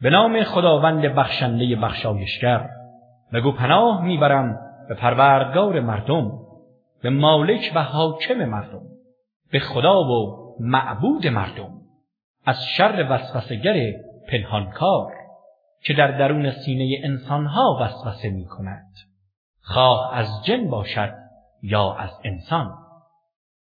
به نام خداوند بخشنده بخشایشگر بگو پناه می‌برم به پروردگار مردم به مالک و حاکم مردم به خدا و معبود مردم از شر وسوسگر پنهانکار که در درون سینه انسانها وسوسه می‌کند. خواه از جن باشد یا از انسان؟